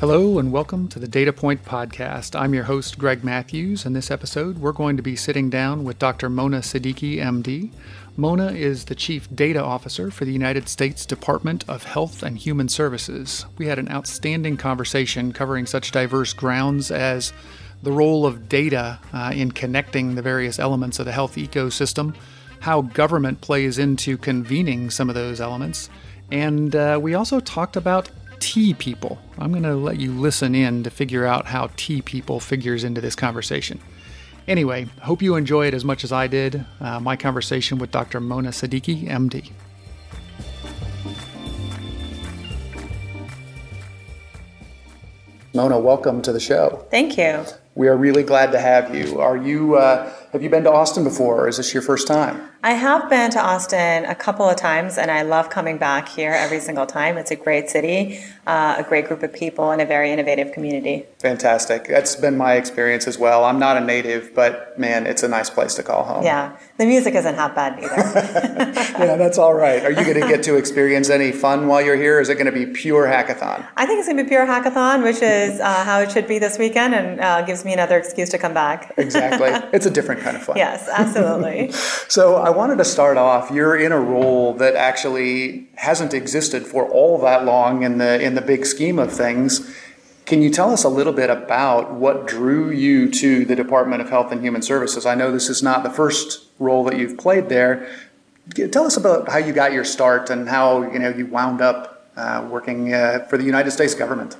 Hello, and welcome to the Data Point Podcast. I'm your host, Greg Matthews. In this episode, we're going to be sitting down with Dr. Mona Siddiqui, MD. Mona is the Chief Data Officer for the United States Department of Health and Human Services. We had an outstanding conversation covering such diverse grounds as the role of data uh, in connecting the various elements of the health ecosystem, how government plays into convening some of those elements, and uh, we also talked about T people. I'm going to let you listen in to figure out how T people figures into this conversation. Anyway, hope you enjoy it as much as I did. Uh, my conversation with Dr. Mona Siddiqui, MD. Mona, welcome to the show. Thank you. We are really glad to have you. Are you uh, have you been to Austin before, or is this your first time? I have been to Austin a couple of times, and I love coming back here every single time. It's a great city, uh, a great group of people, and a very innovative community. Fantastic. That's been my experience as well. I'm not a native, but man, it's a nice place to call home. Yeah, the music isn't half bad either. yeah, that's all right. Are you going to get to experience any fun while you're here? Or is it going to be pure hackathon? I think it's going to be pure hackathon, which is uh, how it should be this weekend, and uh, gives me another excuse to come back. exactly. It's a different kind of fun. Yes, absolutely. so I wanted to start off. You're in a role that actually hasn't existed for all that long in the in the big scheme of things. Can you tell us a little bit about what drew you to the Department of Health and Human Services? I know this is not the first role that you've played there. Tell us about how you got your start and how you know you wound up uh, working uh, for the United States government.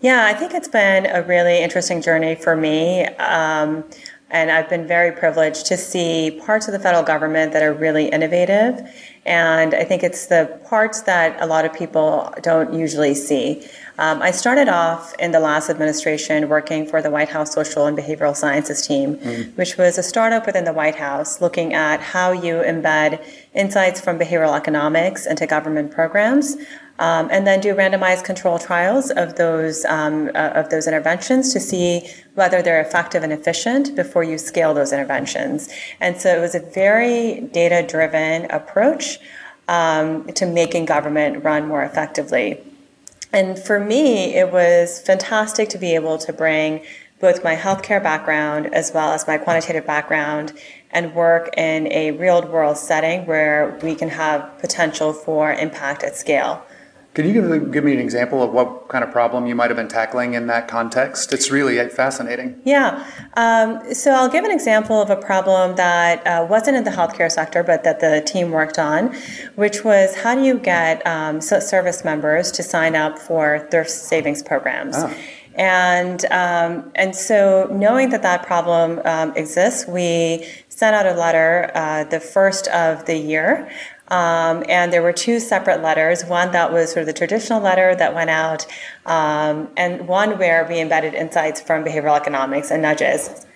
Yeah, I think it's been a really interesting journey for me. Um, and I've been very privileged to see parts of the federal government that are really innovative. And I think it's the parts that a lot of people don't usually see. Um, I started off in the last administration working for the White House Social and Behavioral Sciences team, mm. which was a startup within the White House looking at how you embed insights from behavioral economics into government programs um, and then do randomized control trials of those um, uh, of those interventions to see whether they're effective and efficient before you scale those interventions. And so it was a very data driven approach um, to making government run more effectively. And for me, it was fantastic to be able to bring both my healthcare background as well as my quantitative background and work in a real world setting where we can have potential for impact at scale. Can you give, give me an example of what kind of problem you might have been tackling in that context? It's really fascinating. Yeah. Um, so I'll give an example of a problem that uh, wasn't in the healthcare sector, but that the team worked on, which was how do you get um, service members to sign up for thrift savings programs? Oh. And um, and so knowing that that problem um, exists, we sent out a letter uh, the first of the year um, and there were two separate letters one that was sort of the traditional letter that went out, um, and one where we embedded insights from behavioral economics and nudges.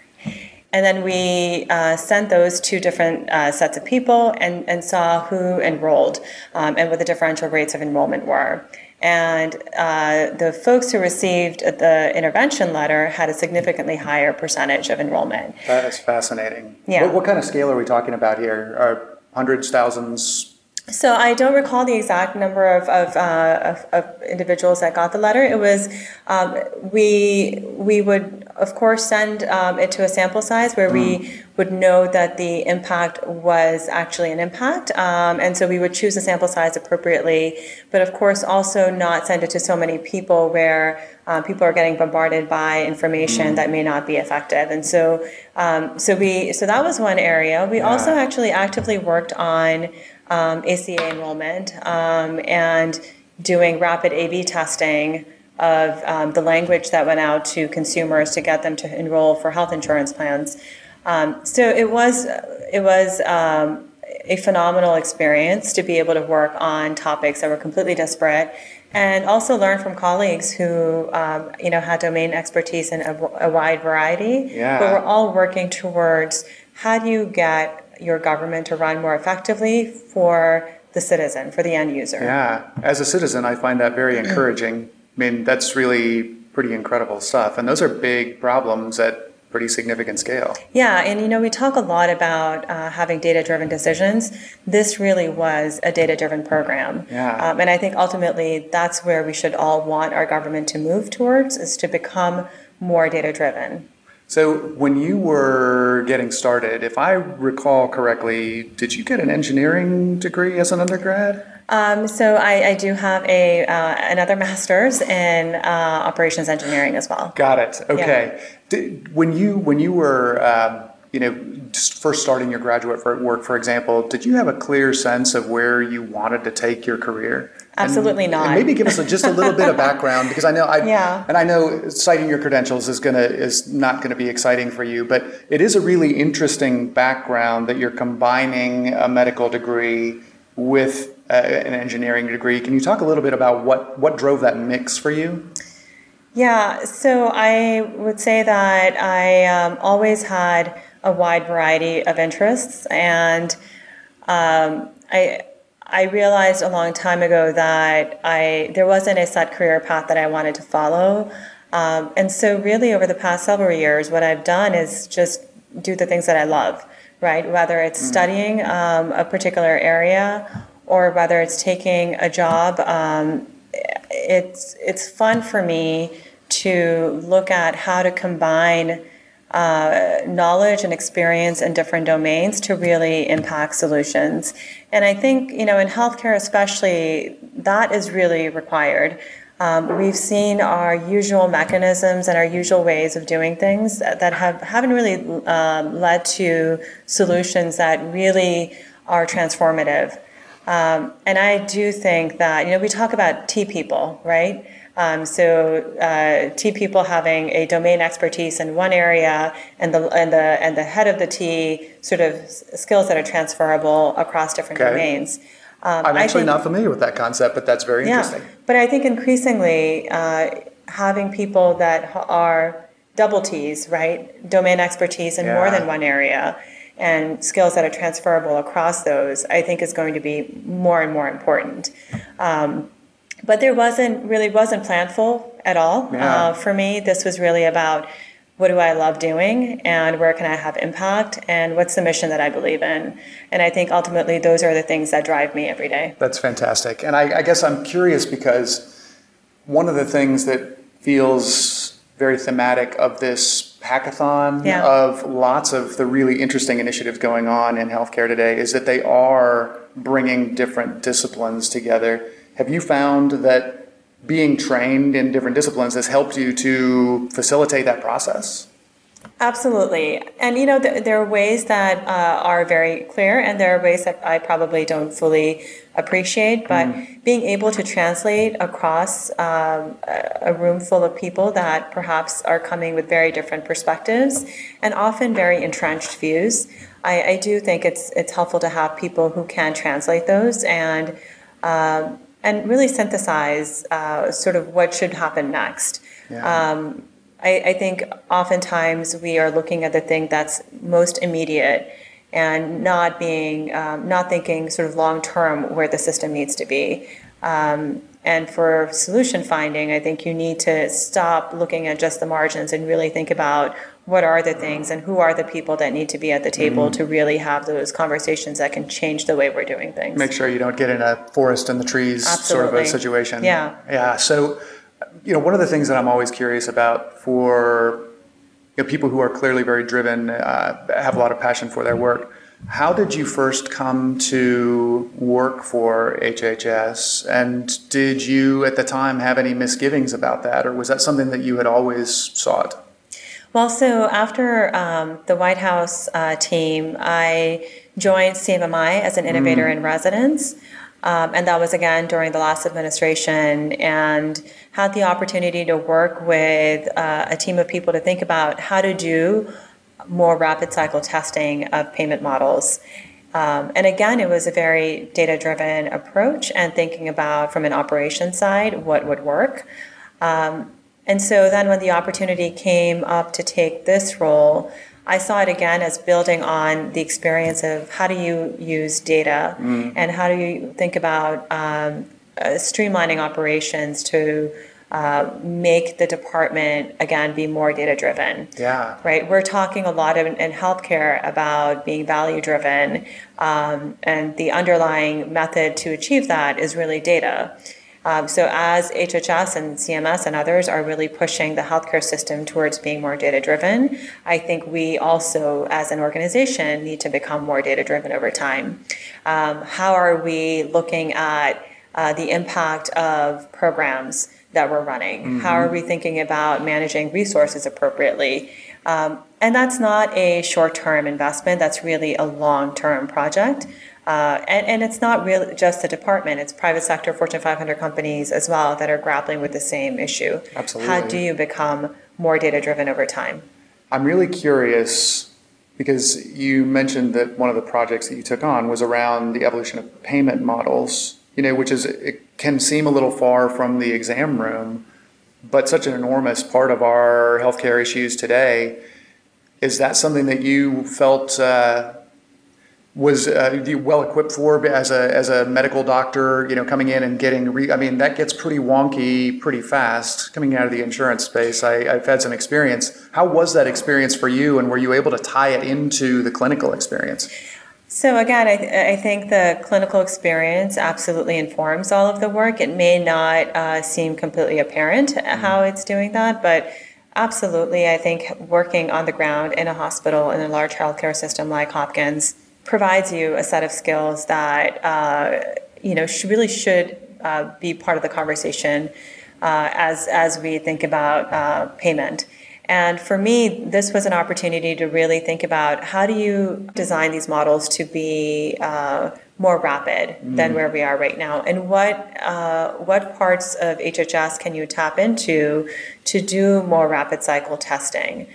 And then we uh, sent those two different uh, sets of people and, and saw who enrolled um, and what the differential rates of enrollment were. And uh, the folks who received the intervention letter had a significantly higher percentage of enrollment. That is fascinating. Yeah. What, what kind of scale are we talking about here? Are hundreds, thousands? So I don't recall the exact number of of, uh, of, of individuals that got the letter. It was um, we we would of course send um, it to a sample size where we mm. would know that the impact was actually an impact, um, and so we would choose a sample size appropriately. But of course, also not send it to so many people where uh, people are getting bombarded by information mm. that may not be effective. And so um, so we so that was one area. We yeah. also actually actively worked on um, ACA enrollment um, and doing rapid A/B testing of um, the language that went out to consumers to get them to enroll for health insurance plans. Um, so it was it was um, a phenomenal experience to be able to work on topics that were completely disparate and also learn from colleagues who um, you know had domain expertise in a, a wide variety yeah. but we're all working towards how do you get your government to run more effectively for the citizen, for the end user. Yeah, as a citizen, I find that very encouraging. I mean, that's really pretty incredible stuff. And those are big problems at pretty significant scale. Yeah, and you know, we talk a lot about uh, having data driven decisions. This really was a data driven program. Yeah. Um, and I think ultimately that's where we should all want our government to move towards is to become more data driven. So, when you were getting started, if I recall correctly, did you get an engineering degree as an undergrad? Um, so I, I, do have a uh, another master's in uh, operations engineering as well. Got it. Okay. Yeah. Did, when you when you were um, you know first starting your graduate work, for example, did you have a clear sense of where you wanted to take your career? Absolutely and, not. And maybe give us a, just a little bit of background because I know I yeah. and I know citing your credentials is gonna is not gonna be exciting for you, but it is a really interesting background that you're combining a medical degree with an engineering degree. Can you talk a little bit about what, what drove that mix for you? Yeah, so I would say that I um, always had a wide variety of interests, and um, I I realized a long time ago that I there wasn't a set career path that I wanted to follow, um, and so really over the past several years, what I've done is just do the things that I love, right? Whether it's mm. studying um, a particular area or whether it's taking a job, um, it's it's fun for me to look at how to combine uh, knowledge and experience in different domains to really impact solutions. And I think you know in healthcare especially that is really required. Um, we've seen our usual mechanisms and our usual ways of doing things that, have haven't really um, led to solutions that really are transformative. Um, and I do think that, you know, we talk about T people, right? Um, so uh, T people having a domain expertise in one area, and the and the and the head of the T sort of skills that are transferable across different okay. domains. Um, I'm actually think, not familiar with that concept, but that's very yeah, interesting. But I think increasingly uh, having people that are double T's, right, domain expertise in yeah. more than one area and skills that are transferable across those, I think is going to be more and more important. Um, but there wasn't really wasn't planful at all yeah. uh, for me. This was really about what do I love doing and where can I have impact and what's the mission that I believe in. And I think ultimately those are the things that drive me every day. That's fantastic. And I, I guess I'm curious because one of the things that feels very thematic of this hackathon yeah. of lots of the really interesting initiatives going on in healthcare today is that they are bringing different disciplines together. Have you found that being trained in different disciplines has helped you to facilitate that process? Absolutely. And you know, th- there are ways that uh, are very clear, and there are ways that I probably don't fully appreciate. But mm. being able to translate across um, a room full of people that perhaps are coming with very different perspectives and often very entrenched views, I, I do think it's it's helpful to have people who can translate those and. Um, and really synthesize uh, sort of what should happen next. Yeah. Um, I, I think oftentimes we are looking at the thing that's most immediate and not being um, not thinking sort of long term where the system needs to be. Um, and for solution finding, I think you need to stop looking at just the margins and really think about what are the things and who are the people that need to be at the table mm-hmm. to really have those conversations that can change the way we're doing things. Make sure you don't get in a forest and the trees Absolutely. sort of a situation. Yeah. Yeah. So you know, one of the things that I'm always curious about for you know, people who are clearly very driven, uh, have a lot of passion for their work. How did you first come to work for HHS? And did you at the time have any misgivings about that, or was that something that you had always sought? Well, so after um, the White House uh, team, I joined CMMI as an innovator mm. in residence. Um, and that was again during the last administration, and had the opportunity to work with uh, a team of people to think about how to do more rapid cycle testing of payment models. Um, and again, it was a very data driven approach and thinking about from an operation side what would work. Um, and so then when the opportunity came up to take this role, I saw it again as building on the experience of how do you use data mm. and how do you think about um, uh, streamlining operations to uh, make the department again be more data driven. Yeah. Right. We're talking a lot in, in healthcare about being value driven, um, and the underlying method to achieve that is really data. Um, so as HHS and CMS and others are really pushing the healthcare system towards being more data driven, I think we also, as an organization, need to become more data driven over time. Um, how are we looking at uh, the impact of programs that we're running? Mm-hmm. How are we thinking about managing resources appropriately? Um, and that's not a short term investment, that's really a long term project. Uh, and, and it's not really just the department, it's private sector, Fortune 500 companies as well that are grappling with the same issue. Absolutely. How do you become more data driven over time? I'm really curious because you mentioned that one of the projects that you took on was around the evolution of payment models, you know, which is, it can seem a little far from the exam room, but such an enormous part of our healthcare issues today. Is that something that you felt uh, was uh, well equipped for as a as a medical doctor, you know, coming in and getting. Re- I mean, that gets pretty wonky pretty fast coming out of the insurance space. I, I've had some experience. How was that experience for you, and were you able to tie it into the clinical experience? So again, I, th- I think the clinical experience absolutely informs all of the work. It may not uh, seem completely apparent mm-hmm. how it's doing that, but absolutely, I think working on the ground in a hospital in a large healthcare system like Hopkins provides you a set of skills that uh, you know should, really should uh, be part of the conversation uh, as as we think about uh, payment. And for me, this was an opportunity to really think about how do you design these models to be uh, more rapid mm. than where we are right now, and what uh, what parts of HHS can you tap into to do more rapid cycle testing?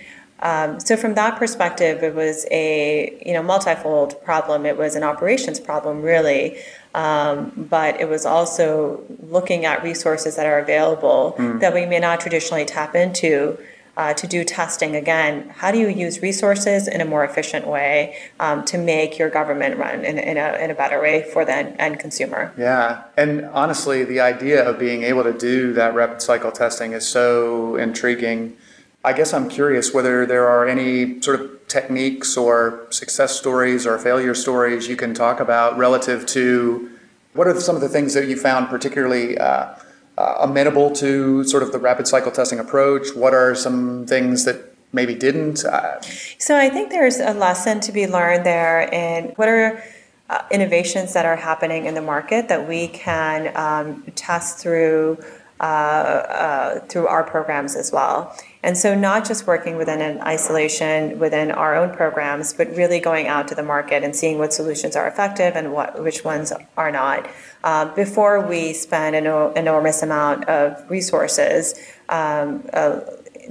Um, so from that perspective, it was a you know multifold problem. It was an operations problem, really, um, but it was also looking at resources that are available mm. that we may not traditionally tap into. Uh, to do testing again, how do you use resources in a more efficient way um, to make your government run in, in, a, in a better way for the end, end consumer? Yeah, and honestly, the idea of being able to do that rapid cycle testing is so intriguing I guess I'm curious whether there are any sort of techniques or success stories or failure stories you can talk about relative to what are some of the things that you found particularly uh, uh, amenable to sort of the rapid cycle testing approach? What are some things that maybe didn't? Uh, so I think there's a lesson to be learned there in what are uh, innovations that are happening in the market that we can um, test through uh, uh, through our programs as well. And so, not just working within an isolation within our own programs, but really going out to the market and seeing what solutions are effective and what which ones are not. Uh, before we spend an enormous amount of resources um, uh,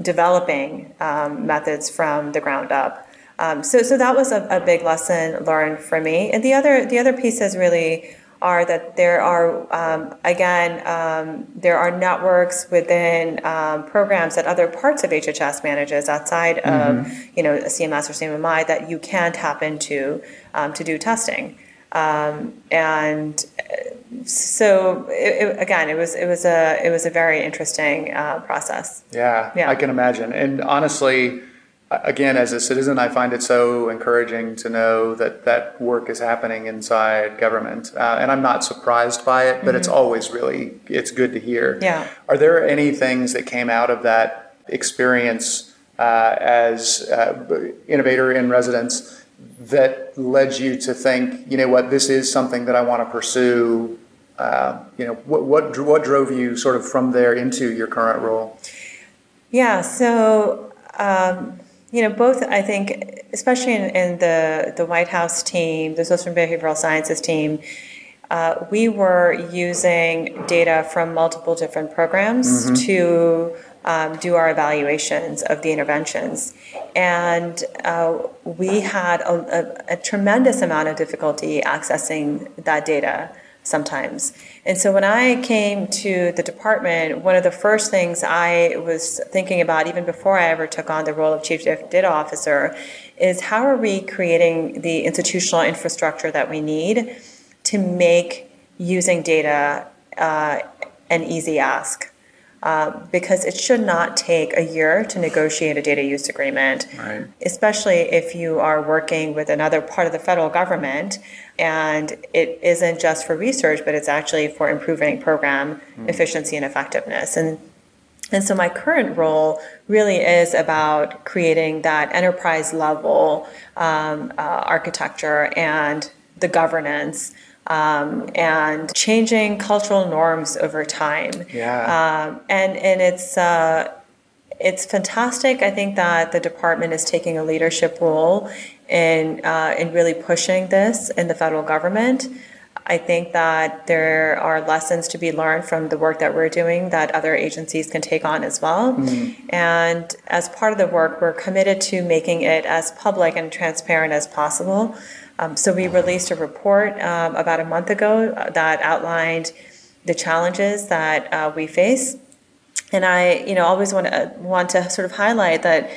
developing um, methods from the ground up. Um, so, so that was a, a big lesson learned for me. And the other, the other piece is really are that there are, um, again, um, there are networks within um, programs that other parts of HHS manages outside mm-hmm. of, you know, CMS or CMMI that you can tap into um, to do testing. Um, and so, it, it, again, it was it was a it was a very interesting uh, process. Yeah, yeah, I can imagine. And honestly, again, as a citizen, I find it so encouraging to know that that work is happening inside government, uh, and I'm not surprised by it. But mm-hmm. it's always really it's good to hear. Yeah. Are there any things that came out of that experience uh, as uh, innovator in residence that led you to think, you know, what this is something that I want to pursue? Uh, you know, what what what drove you sort of from there into your current role? Yeah. So. Um, you know, both, I think, especially in, in the, the White House team, the social and behavioral sciences team, uh, we were using data from multiple different programs mm-hmm. to um, do our evaluations of the interventions. And uh, we had a, a, a, tremendous amount of difficulty accessing that data sometimes. And so when I came to the department, one of the first things I was thinking about, even before I ever took on the role of chief data officer, is how are we creating the institutional infrastructure that we need to make using data uh, an easy ask. Uh, because it should not take a year to negotiate a data use agreement, right. especially if you are working with another part of the federal government and it isn't just for research, but it's actually for improving program mm. efficiency and effectiveness. And and so my current role really is about creating that enterprise level um, uh, architecture and the governance um, and changing cultural norms over time. Yeah. Um, and and it's uh, it's fantastic. I think that the department is taking a leadership role in uh, in really pushing this in the federal government. I think that there are lessons to be learned from the work that we're doing that other agencies can take on as well. Mm-hmm. And as part of the work, we're committed to making it as public and transparent as possible. Um, so we released a report um, about a month ago that outlined the challenges that uh, we face. And I, you know, always want to want to sort of highlight that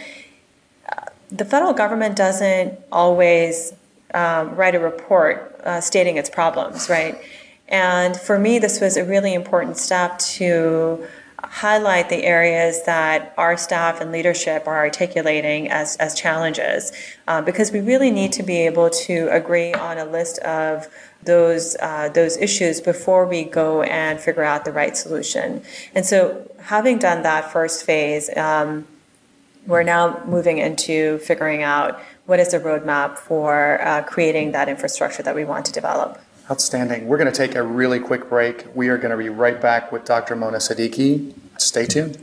uh, the federal government doesn't always um, write a report uh, stating its problems, right? And for me, this was a really important step to highlight the areas that our staff and leadership are articulating as, as challenges uh, because we really need to be able to agree on a list of those uh, those issues before we go and figure out the right solution. And so, having done that first phase, um, we're now moving into figuring out what is the roadmap for uh, creating that infrastructure that we want to develop. Outstanding. We're going to take a really quick break. We are going to be right back with Dr. Mona Siddiqui. Stay tuned.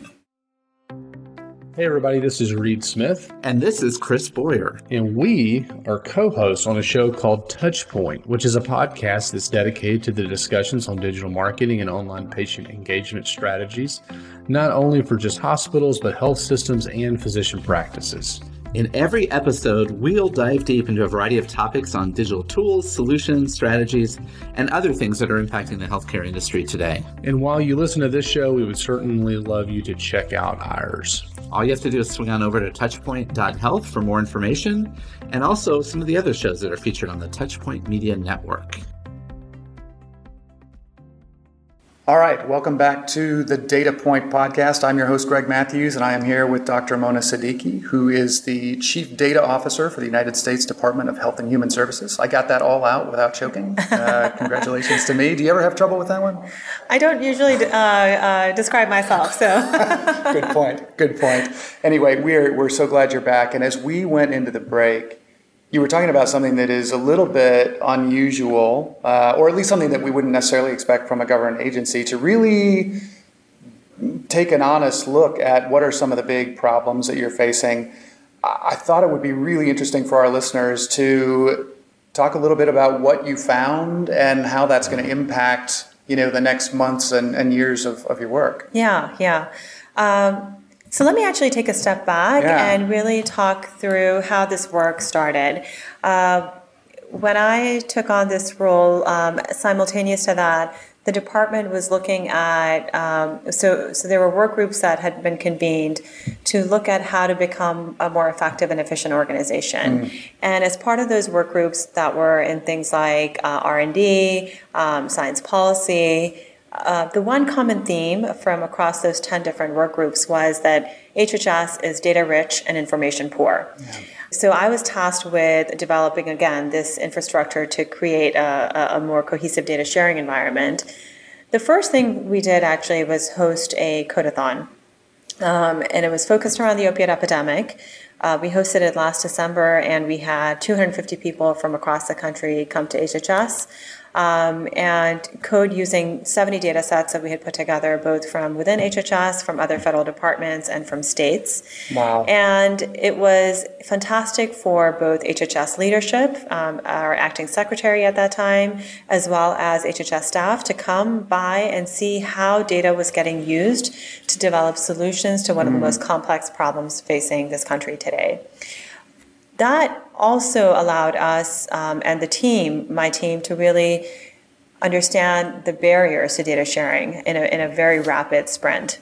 Hey, everybody, this is Reed Smith. And this is Chris Boyer. And we are co hosts on a show called Touchpoint, which is a podcast that's dedicated to the discussions on digital marketing and online patient engagement strategies, not only for just hospitals, but health systems and physician practices. In every episode, we'll dive deep into a variety of topics on digital tools, solutions, strategies, and other things that are impacting the healthcare industry today. And while you listen to this show, we would certainly love you to check out ours. All you have to do is swing on over to touchpoint.health for more information and also some of the other shows that are featured on the Touchpoint Media Network. All right, welcome back to the Data Point podcast. I'm your host, Greg Matthews, and I am here with Dr. Mona Siddiqui, who is the Chief Data Officer for the United States Department of Health and Human Services. I got that all out without choking. Uh, congratulations to me. Do you ever have trouble with that one? I don't usually uh, uh, describe myself, so. Good point. Good point. Anyway, we're, we're so glad you're back. And as we went into the break, you were talking about something that is a little bit unusual, uh, or at least something that we wouldn't necessarily expect from a government agency to really take an honest look at what are some of the big problems that you're facing. I thought it would be really interesting for our listeners to talk a little bit about what you found and how that's going to impact you know the next months and, and years of, of your work. Yeah, yeah. Um, so let me actually take a step back yeah. and really talk through how this work started. Uh, when I took on this role, um, simultaneous to that, the department was looking at um, so so there were work groups that had been convened to look at how to become a more effective and efficient organization. Mm. And as part of those work groups that were in things like uh, R and D, um, science policy uh, the one common theme from across those 10 different work groups was that HHS is data rich and information poor. Yeah. So I was tasked with developing, again, this infrastructure to create a, a more cohesive data sharing environment. The first thing we did actually was host a codeathon. Um, and it was focused around the opiate epidemic. Uh, we hosted it last December, and we had 250 people from across the country come to HHS um, and code using 70 data sets that we had put together, both from within HHS, from other federal departments, and from states. Wow. And it was fantastic for both HHS leadership, um, our acting secretary at that time, as well as HHS staff to come by and see how data was getting used to develop solutions to one mm. of the mm. most complex problems facing this country today that also allowed us um, and the team, my team, to really understand the barriers to data sharing in a, in a very rapid sprint.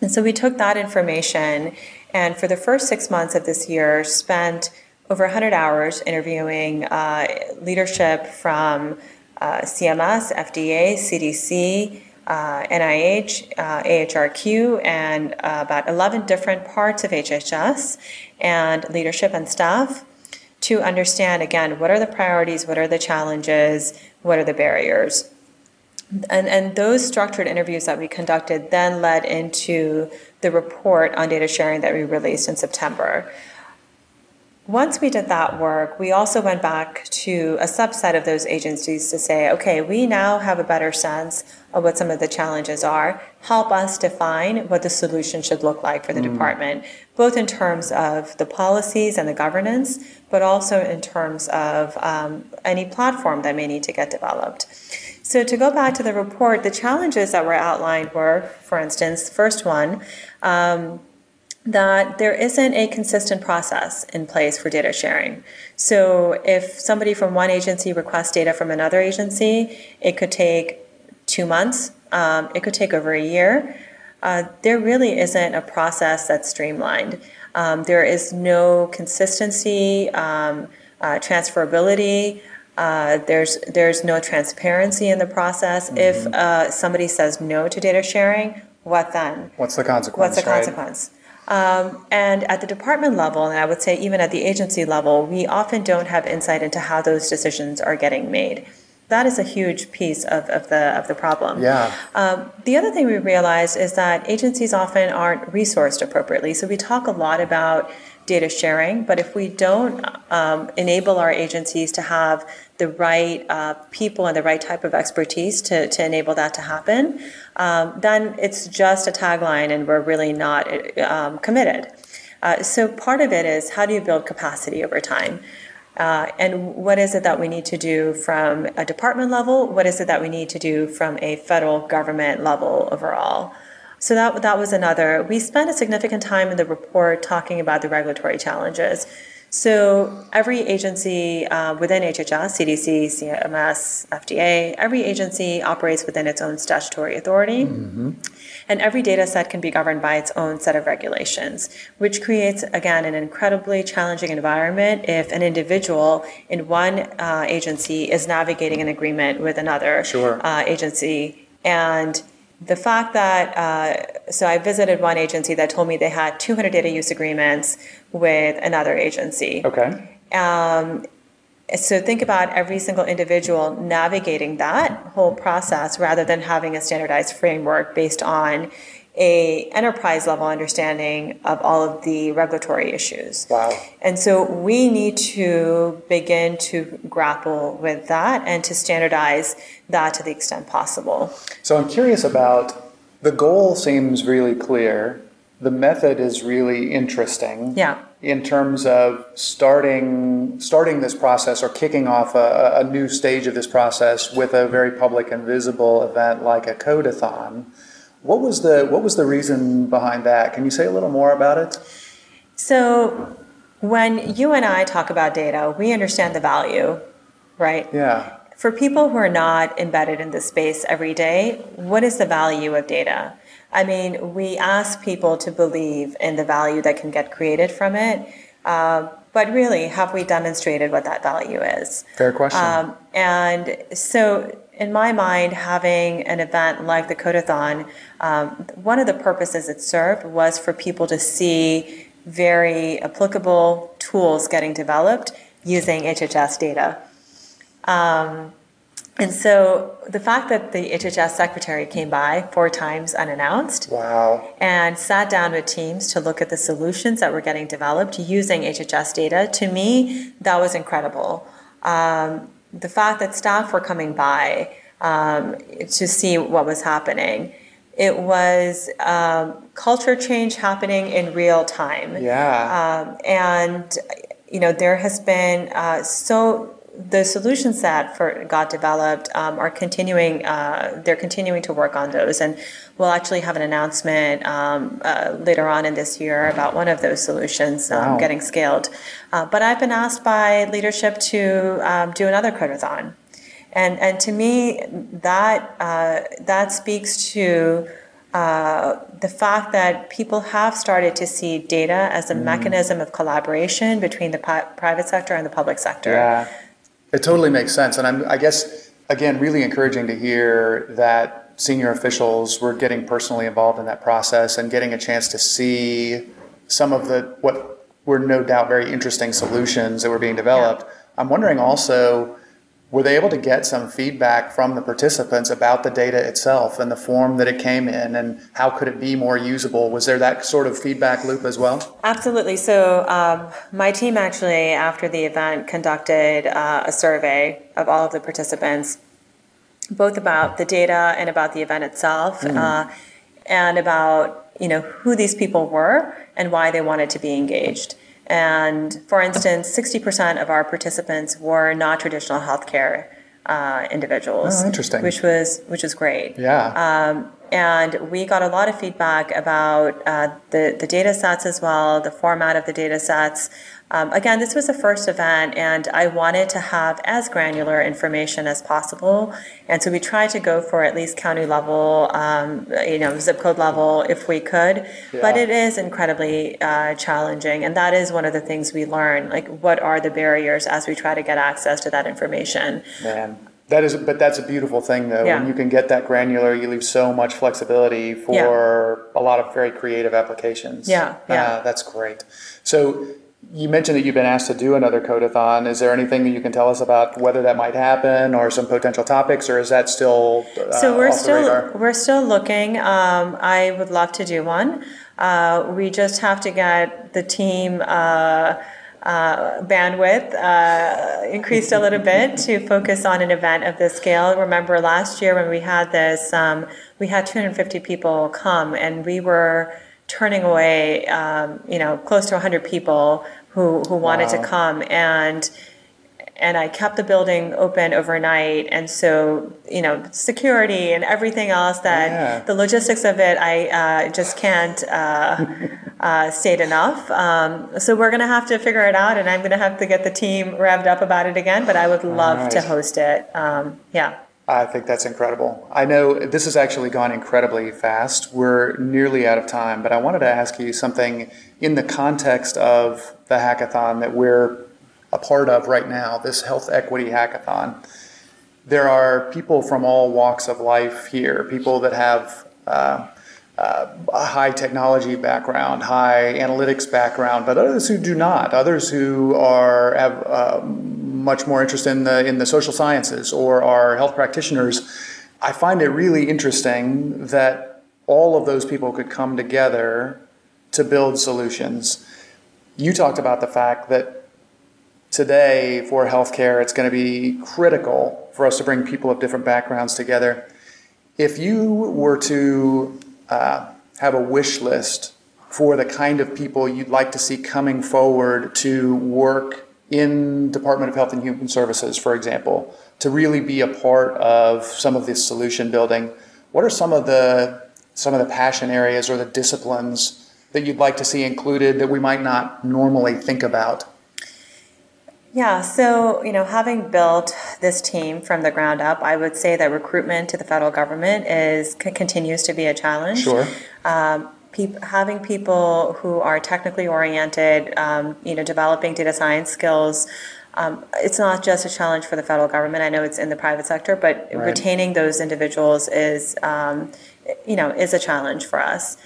And so we took that information and for the first six months of this year spent over 100 hours interviewing uh, leadership from uh, CMS, FDA, CDC, uh, NIH, uh, AHRQ, and uh, about 11 different parts of HHS and leadership and staff to understand again what are the priorities, what are the challenges, what are the barriers. And, and those structured interviews that we conducted then led into the report on data sharing that we released in September. Once we did that work, we also went back to a subset of those agencies to say, okay, we now have a better sense of what some of the challenges are. Help us define what the solution should look like for the mm. department, both in terms of the policies and the governance, but also in terms of um, any platform that may need to get developed. So, to go back to the report, the challenges that were outlined were, for instance, first one, um, that there isn't a consistent process in place for data sharing. So if somebody from one agency requests data from another agency, it could take two months, um, it could take over a year. Uh, there really isn't a process that's streamlined. Um, there is no consistency, um, uh, transferability. Uh, there's there's no transparency in the process. Mm-hmm. If uh, somebody says no to data sharing, what then? What's the consequence? What's the right? consequence? Um, and at the department level, and I would say even at the agency level, we often don't have insight into how those decisions are getting made. That is a huge piece of, of the of the problem. Yeah. Um, the other thing we realized is that agencies often aren't resourced appropriately. So we talk a lot about data sharing, but if we don't um, enable our agencies to have the right uh, people and the right type of expertise to, to enable that to happen, um, then it's just a tagline and we're really not um, committed. Uh, so part of it is how do you build capacity over time? Uh, and what is it that we need to do from a department level? What is it that we need to do from a federal government level overall? So that that was another. We spent a significant time in the report talking about the regulatory challenges. So every agency uh, within HHS, CDC, CMS, FDA, every agency operates within its own statutory authority. Mm-hmm. And every data set can be governed by its own set of regulations, which creates, again, an incredibly challenging environment if an individual in one uh, agency is navigating an agreement with another sure. uh, agency. And the fact that uh, so I visited one agency that told me they had 200 data use agreements with another agency. Okay. Um, so think about every single individual navigating that whole process rather than having a standardized framework based on a enterprise level understanding of all of the regulatory issues. Wow. And so we need to begin to grapple with that and to standardize that to the extent possible. So I'm curious about the goal seems really clear. The method is really interesting. Yeah. In terms of starting starting this process or kicking off a, a new stage of this process with a very public and visible event like a codeathon what was the what was the reason behind that? Can you say a little more about it? So when you and I talk about data, we understand the value, right? Yeah. For people who are not embedded in this space every day, what is the value of data? I mean, we ask people to believe in the value that can get created from it. Uh, but really, have we demonstrated what that value is? Fair question. Um, and so in my mind, having an event like the Codeathon, um, one of the purposes it served was for people to see very applicable tools getting developed using HHS data. Um, and so the fact that the HHS secretary came by four times unannounced wow. and sat down with teams to look at the solutions that were getting developed using HHS data, to me, that was incredible. Um, the fact that staff were coming by um, to see what was happening. It was um, culture change happening in real time. Yeah. Um, and, you know, there has been uh, so the solutions that for got developed um, are continuing. Uh, they're continuing to work on those, and we'll actually have an announcement um, uh, later on in this year about one of those solutions um, wow. getting scaled. Uh, but I've been asked by leadership to um, do another codeathon, and and to me that uh, that speaks to. Uh, the fact that people have started to see data as a mm. mechanism of collaboration between the pi- private sector and the public sector. Yeah. It totally makes sense. And I'm, I guess, again, really encouraging to hear that senior officials were getting personally involved in that process and getting a chance to see some of the what were no doubt very interesting solutions that were being developed. Yeah. I'm wondering also were they able to get some feedback from the participants about the data itself and the form that it came in and how could it be more usable? Was there that sort of feedback loop as well? Absolutely. So um, my team actually after the event conducted uh, a survey of all of the participants both about the data and about the event itself mm. uh, and about you know who these people were and why they wanted to be engaged and for instance, 60% of our participants were not traditional healthcare uh, individuals. Oh, interesting. Which was which was great. Yeah. Um, and we got a lot of feedback about uh, the the data sets as well, the format of the data sets, um, again, this was the first event, and I wanted to have as granular information as possible. And so we tried to go for at least county level, um, you know, zip code level if we could. Yeah. But it is incredibly uh, challenging, and that is one of the things we learn. Like, what are the barriers as we try to get access to that information? Man. That is, but that's a beautiful thing, though. Yeah. When you can get that granular, you leave so much flexibility for yeah. a lot of very creative applications. Yeah, yeah, uh, that's great. So, you mentioned that you've been asked to do another codeathon. Is there anything that you can tell us about whether that might happen, or some potential topics, or is that still uh, so? We're still we're still looking. Um, I would love to do one. Uh, we just have to get the team. Uh, uh, bandwidth uh, increased a little bit to focus on an event of this scale. Remember last year when we had this, um, we had 250 people come, and we were turning away, um, you know, close to 100 people who, who wanted wow. to come. And and I kept the building open overnight. And so, you know, security and everything else that yeah. the logistics of it, I uh, just can't uh, uh, state enough. Um, so we're going to have to figure it out, and I'm going to have to get the team revved up about it again. But I would love right. to host it. Um, yeah. I think that's incredible. I know this has actually gone incredibly fast. We're nearly out of time, but I wanted to ask you something in the context of the hackathon that we're a part of right now, this health equity hackathon. There are people from all walks of life here, people that have uh, uh, a high technology background, high analytics background, but others who do not, others who are have um, much more interest in the in the social sciences or are health practitioners. I find it really interesting that all of those people could come together to build solutions. You talked about the fact that today for healthcare, it's going to be critical for us to bring people of different backgrounds together. If you were to uh, have a wish list for the kind of people you'd like to see coming forward to work in Department of Health and Human Services, for example, to really be a part of some of this solution building. What are some of the some of the passion areas or the disciplines that you'd like to see included that we might not normally think about? Yeah, so you know, having built this team from the ground up, I would say that recruitment to the federal government is continues to be a challenge. Sure. Um, having people who are technically oriented, um, you know, developing data science skills. Um, it's not just a challenge for the federal government. I know it's in the private sector, but right. retaining those individuals is, um, you know, is a challenge for us.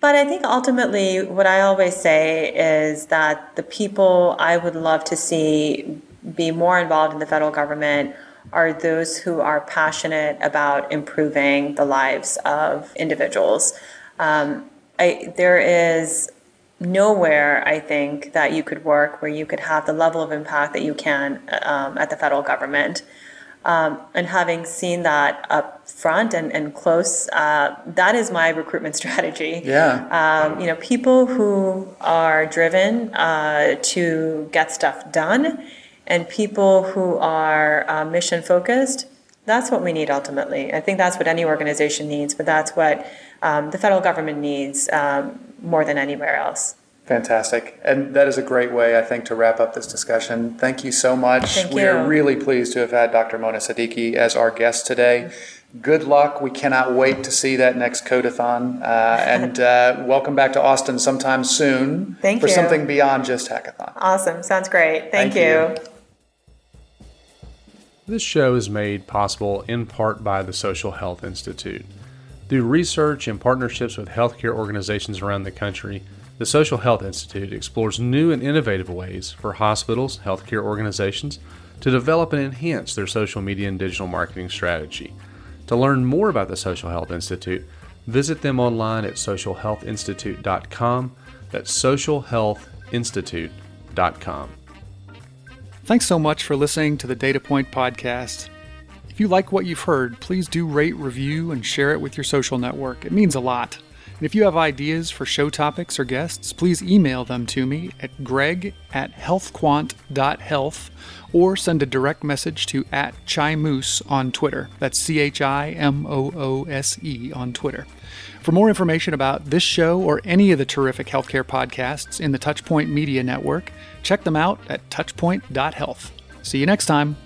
But I think ultimately, what I always say is that the people I would love to see be more involved in the federal government are those who are passionate about improving the lives of individuals. Um, I, there is nowhere, I think, that you could work where you could have the level of impact that you can um, at the federal government. Um, and having seen that up front and, and close, uh, that is my recruitment strategy. Yeah. Um, you know, people who are driven uh, to get stuff done and people who are uh, mission focused, that's what we need ultimately. I think that's what any organization needs, but that's what um, the federal government needs um, more than anywhere else. Fantastic. And that is a great way, I think, to wrap up this discussion. Thank you so much. Thank we you. are really pleased to have had Dr. Mona Siddiqui as our guest today. Good luck. We cannot wait to see that next Codeathon. Uh, and uh, welcome back to Austin sometime soon Thank for you. something beyond just hackathon. Awesome. Sounds great. Thank, Thank you. you. This show is made possible in part by the Social Health Institute. Through research and partnerships with healthcare organizations around the country, the Social Health Institute explores new and innovative ways for hospitals, healthcare organizations to develop and enhance their social media and digital marketing strategy. To learn more about the Social Health Institute, visit them online at socialhealthinstitute.com. That's socialhealthinstitute.com. Thanks so much for listening to the Data Point podcast. If you like what you've heard, please do rate, review, and share it with your social network. It means a lot. And if you have ideas for show topics or guests, please email them to me at greg at healthquant.health or send a direct message to at Chimoose on Twitter. That's C H I M O O S E on Twitter. For more information about this show or any of the terrific healthcare podcasts in the Touchpoint Media Network, check them out at touchpoint.health. See you next time.